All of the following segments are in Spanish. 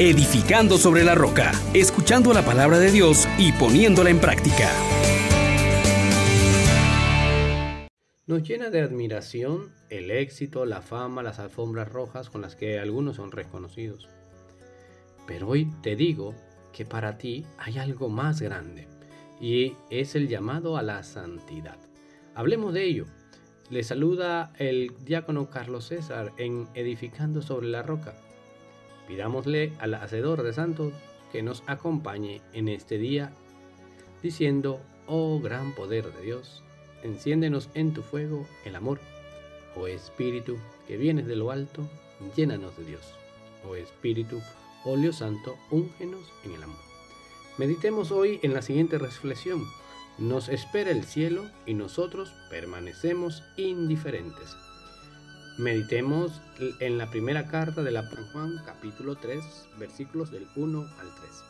edificando sobre la roca, escuchando la palabra de Dios y poniéndola en práctica. Nos llena de admiración el éxito, la fama, las alfombras rojas con las que algunos son reconocidos. Pero hoy te digo que para ti hay algo más grande y es el llamado a la santidad. Hablemos de ello. Le saluda el diácono Carlos César en Edificando sobre la Roca. Pidámosle al Hacedor de Santos que nos acompañe en este día, diciendo, oh gran poder de Dios, enciéndenos en tu fuego el amor. Oh Espíritu, que vienes de lo alto, llénanos de Dios. Oh Espíritu, óleo santo, úngenos en el amor. Meditemos hoy en la siguiente reflexión. Nos espera el cielo y nosotros permanecemos indiferentes. Meditemos en la primera carta de la Juan capítulo 3 versículos del 1 al 3.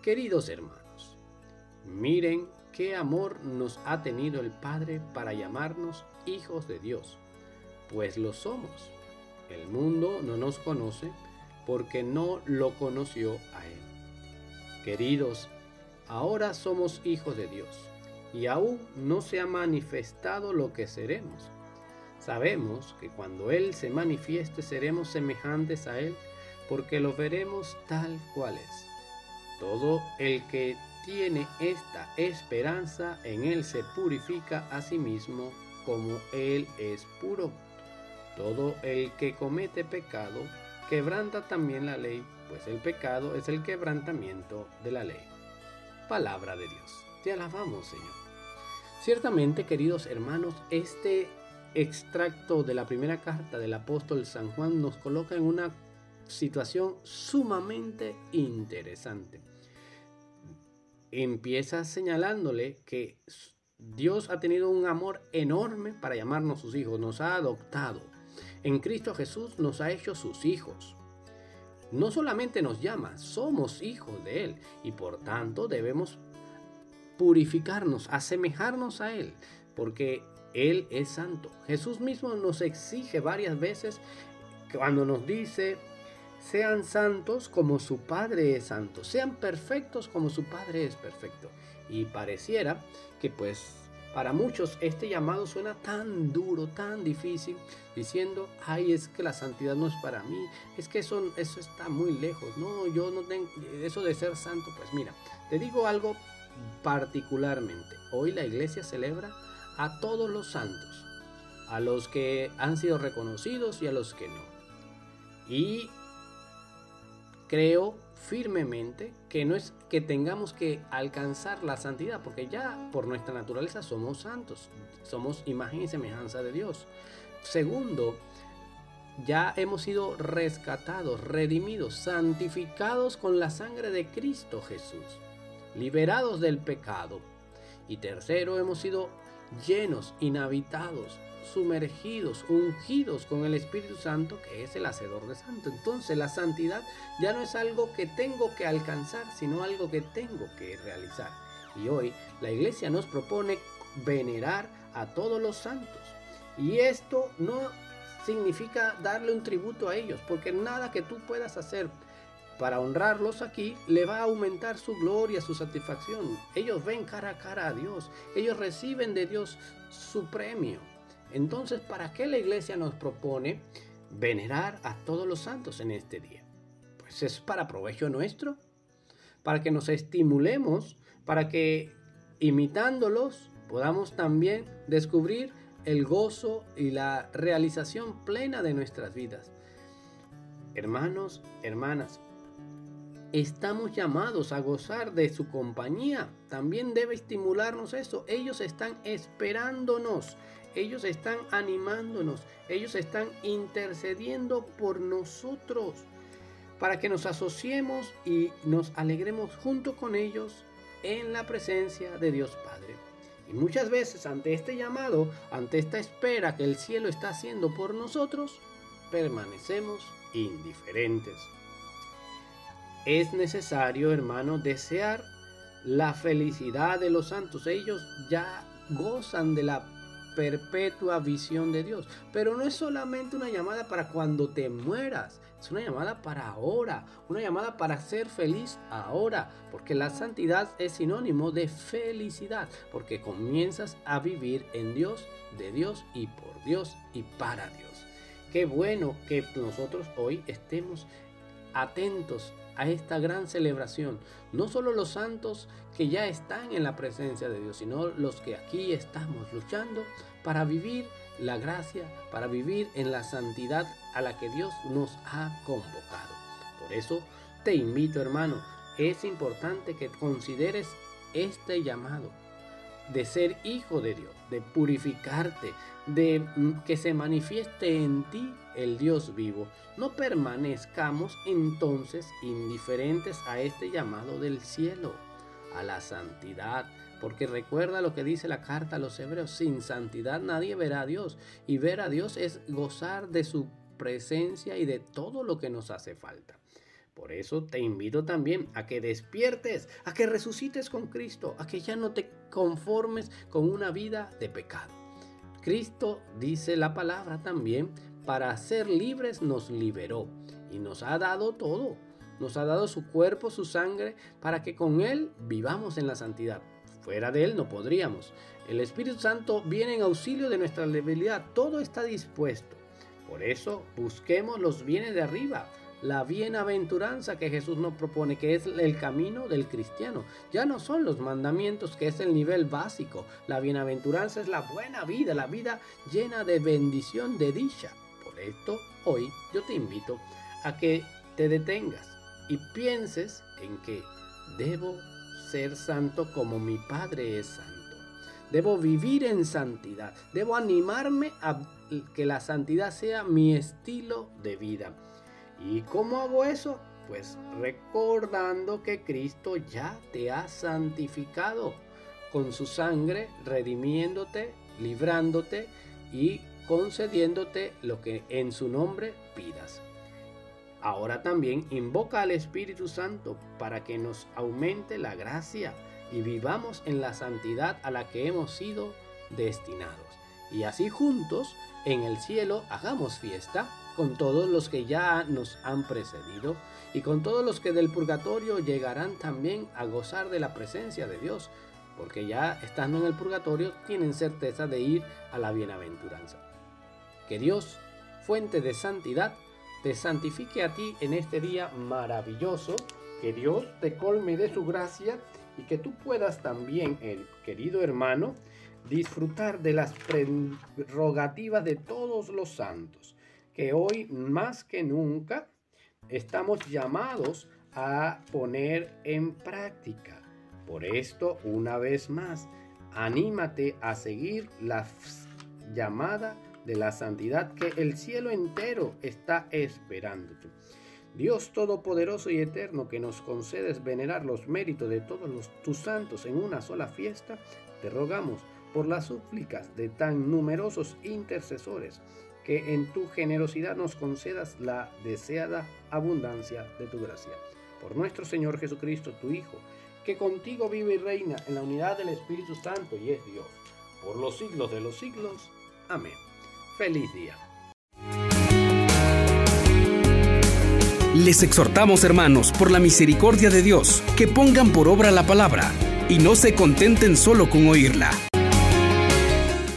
Queridos hermanos, miren qué amor nos ha tenido el Padre para llamarnos hijos de Dios, pues lo somos. El mundo no nos conoce porque no lo conoció a Él. Queridos, ahora somos hijos de Dios y aún no se ha manifestado lo que seremos. Sabemos que cuando Él se manifieste seremos semejantes a Él porque lo veremos tal cual es. Todo el que tiene esta esperanza en Él se purifica a sí mismo como Él es puro. Todo el que comete pecado quebranta también la ley, pues el pecado es el quebrantamiento de la ley. Palabra de Dios. Te alabamos, Señor. Ciertamente, queridos hermanos, este extracto de la primera carta del apóstol San Juan nos coloca en una situación sumamente interesante. Empieza señalándole que Dios ha tenido un amor enorme para llamarnos sus hijos, nos ha adoptado en Cristo Jesús nos ha hecho sus hijos. No solamente nos llama, somos hijos de Él y por tanto debemos purificarnos, asemejarnos a Él, porque Él es santo. Jesús mismo nos exige varias veces cuando nos dice, sean santos como su Padre es santo, sean perfectos como su Padre es perfecto. Y pareciera que pues para muchos este llamado suena tan duro, tan difícil, diciendo, ay, es que la santidad no es para mí, es que eso, eso está muy lejos, no, yo no tengo, eso de ser santo, pues mira, te digo algo particularmente, hoy la iglesia celebra a todos los santos, a los que han sido reconocidos y a los que no. Y creo firmemente que no es que tengamos que alcanzar la santidad, porque ya por nuestra naturaleza somos santos, somos imagen y semejanza de Dios. Segundo, ya hemos sido rescatados, redimidos, santificados con la sangre de Cristo Jesús, liberados del pecado. Y tercero, hemos sido llenos, inhabitados, sumergidos, ungidos con el Espíritu Santo, que es el Hacedor de Santo. Entonces la santidad ya no es algo que tengo que alcanzar, sino algo que tengo que realizar. Y hoy la iglesia nos propone venerar a todos los santos. Y esto no significa darle un tributo a ellos, porque nada que tú puedas hacer para honrarlos aquí le va a aumentar su gloria, su satisfacción. Ellos ven cara a cara a Dios, ellos reciben de Dios su premio. Entonces, ¿para qué la iglesia nos propone venerar a todos los santos en este día? Pues es para provecho nuestro, para que nos estimulemos, para que imitándolos podamos también descubrir el gozo y la realización plena de nuestras vidas. Hermanos, hermanas, estamos llamados a gozar de su compañía. También debe estimularnos eso. Ellos están esperándonos ellos están animándonos, ellos están intercediendo por nosotros para que nos asociemos y nos alegremos junto con ellos en la presencia de Dios Padre. Y muchas veces ante este llamado, ante esta espera que el cielo está haciendo por nosotros, permanecemos indiferentes. Es necesario, hermano, desear la felicidad de los santos. Ellos ya gozan de la perpetua visión de Dios. Pero no es solamente una llamada para cuando te mueras, es una llamada para ahora, una llamada para ser feliz ahora, porque la santidad es sinónimo de felicidad, porque comienzas a vivir en Dios, de Dios y por Dios y para Dios. Qué bueno que nosotros hoy estemos atentos a esta gran celebración. No solo los santos que ya están en la presencia de Dios, sino los que aquí estamos luchando para vivir la gracia, para vivir en la santidad a la que Dios nos ha convocado. Por eso te invito, hermano, es importante que consideres este llamado de ser hijo de Dios, de purificarte, de mm, que se manifieste en ti el Dios vivo. No permanezcamos entonces indiferentes a este llamado del cielo, a la santidad, porque recuerda lo que dice la carta a los hebreos, sin santidad nadie verá a Dios, y ver a Dios es gozar de su presencia y de todo lo que nos hace falta. Por eso te invito también a que despiertes, a que resucites con Cristo, a que ya no te conformes con una vida de pecado. Cristo, dice la palabra también, para ser libres nos liberó y nos ha dado todo. Nos ha dado su cuerpo, su sangre, para que con Él vivamos en la santidad. Fuera de Él no podríamos. El Espíritu Santo viene en auxilio de nuestra debilidad. Todo está dispuesto. Por eso busquemos los bienes de arriba, la bienaventuranza que Jesús nos propone, que es el camino del cristiano. Ya no son los mandamientos, que es el nivel básico. La bienaventuranza es la buena vida, la vida llena de bendición, de dicha. Por esto, hoy yo te invito a que te detengas y pienses en que debo ser santo como mi Padre es santo. Debo vivir en santidad. Debo animarme a que la santidad sea mi estilo de vida. ¿Y cómo hago eso? Pues recordando que Cristo ya te ha santificado con su sangre, redimiéndote, librándote y concediéndote lo que en su nombre pidas. Ahora también invoca al Espíritu Santo para que nos aumente la gracia y vivamos en la santidad a la que hemos sido destinados. Y así juntos en el cielo hagamos fiesta con todos los que ya nos han precedido y con todos los que del purgatorio llegarán también a gozar de la presencia de Dios, porque ya estando en el purgatorio tienen certeza de ir a la bienaventuranza. Que Dios, fuente de santidad, te santifique a ti en este día maravilloso, que Dios te colme de su gracia y que tú puedas también, el querido hermano, disfrutar de las prerrogativas de todos los santos que hoy más que nunca estamos llamados a poner en práctica. Por esto, una vez más, anímate a seguir la llamada de la santidad que el cielo entero está esperándote. Dios Todopoderoso y Eterno, que nos concedes venerar los méritos de todos tus santos en una sola fiesta, te rogamos por las súplicas de tan numerosos intercesores que en tu generosidad nos concedas la deseada abundancia de tu gracia. Por nuestro Señor Jesucristo, tu Hijo, que contigo vive y reina en la unidad del Espíritu Santo y es Dios, por los siglos de los siglos. Amén. Feliz día. Les exhortamos, hermanos, por la misericordia de Dios, que pongan por obra la palabra y no se contenten solo con oírla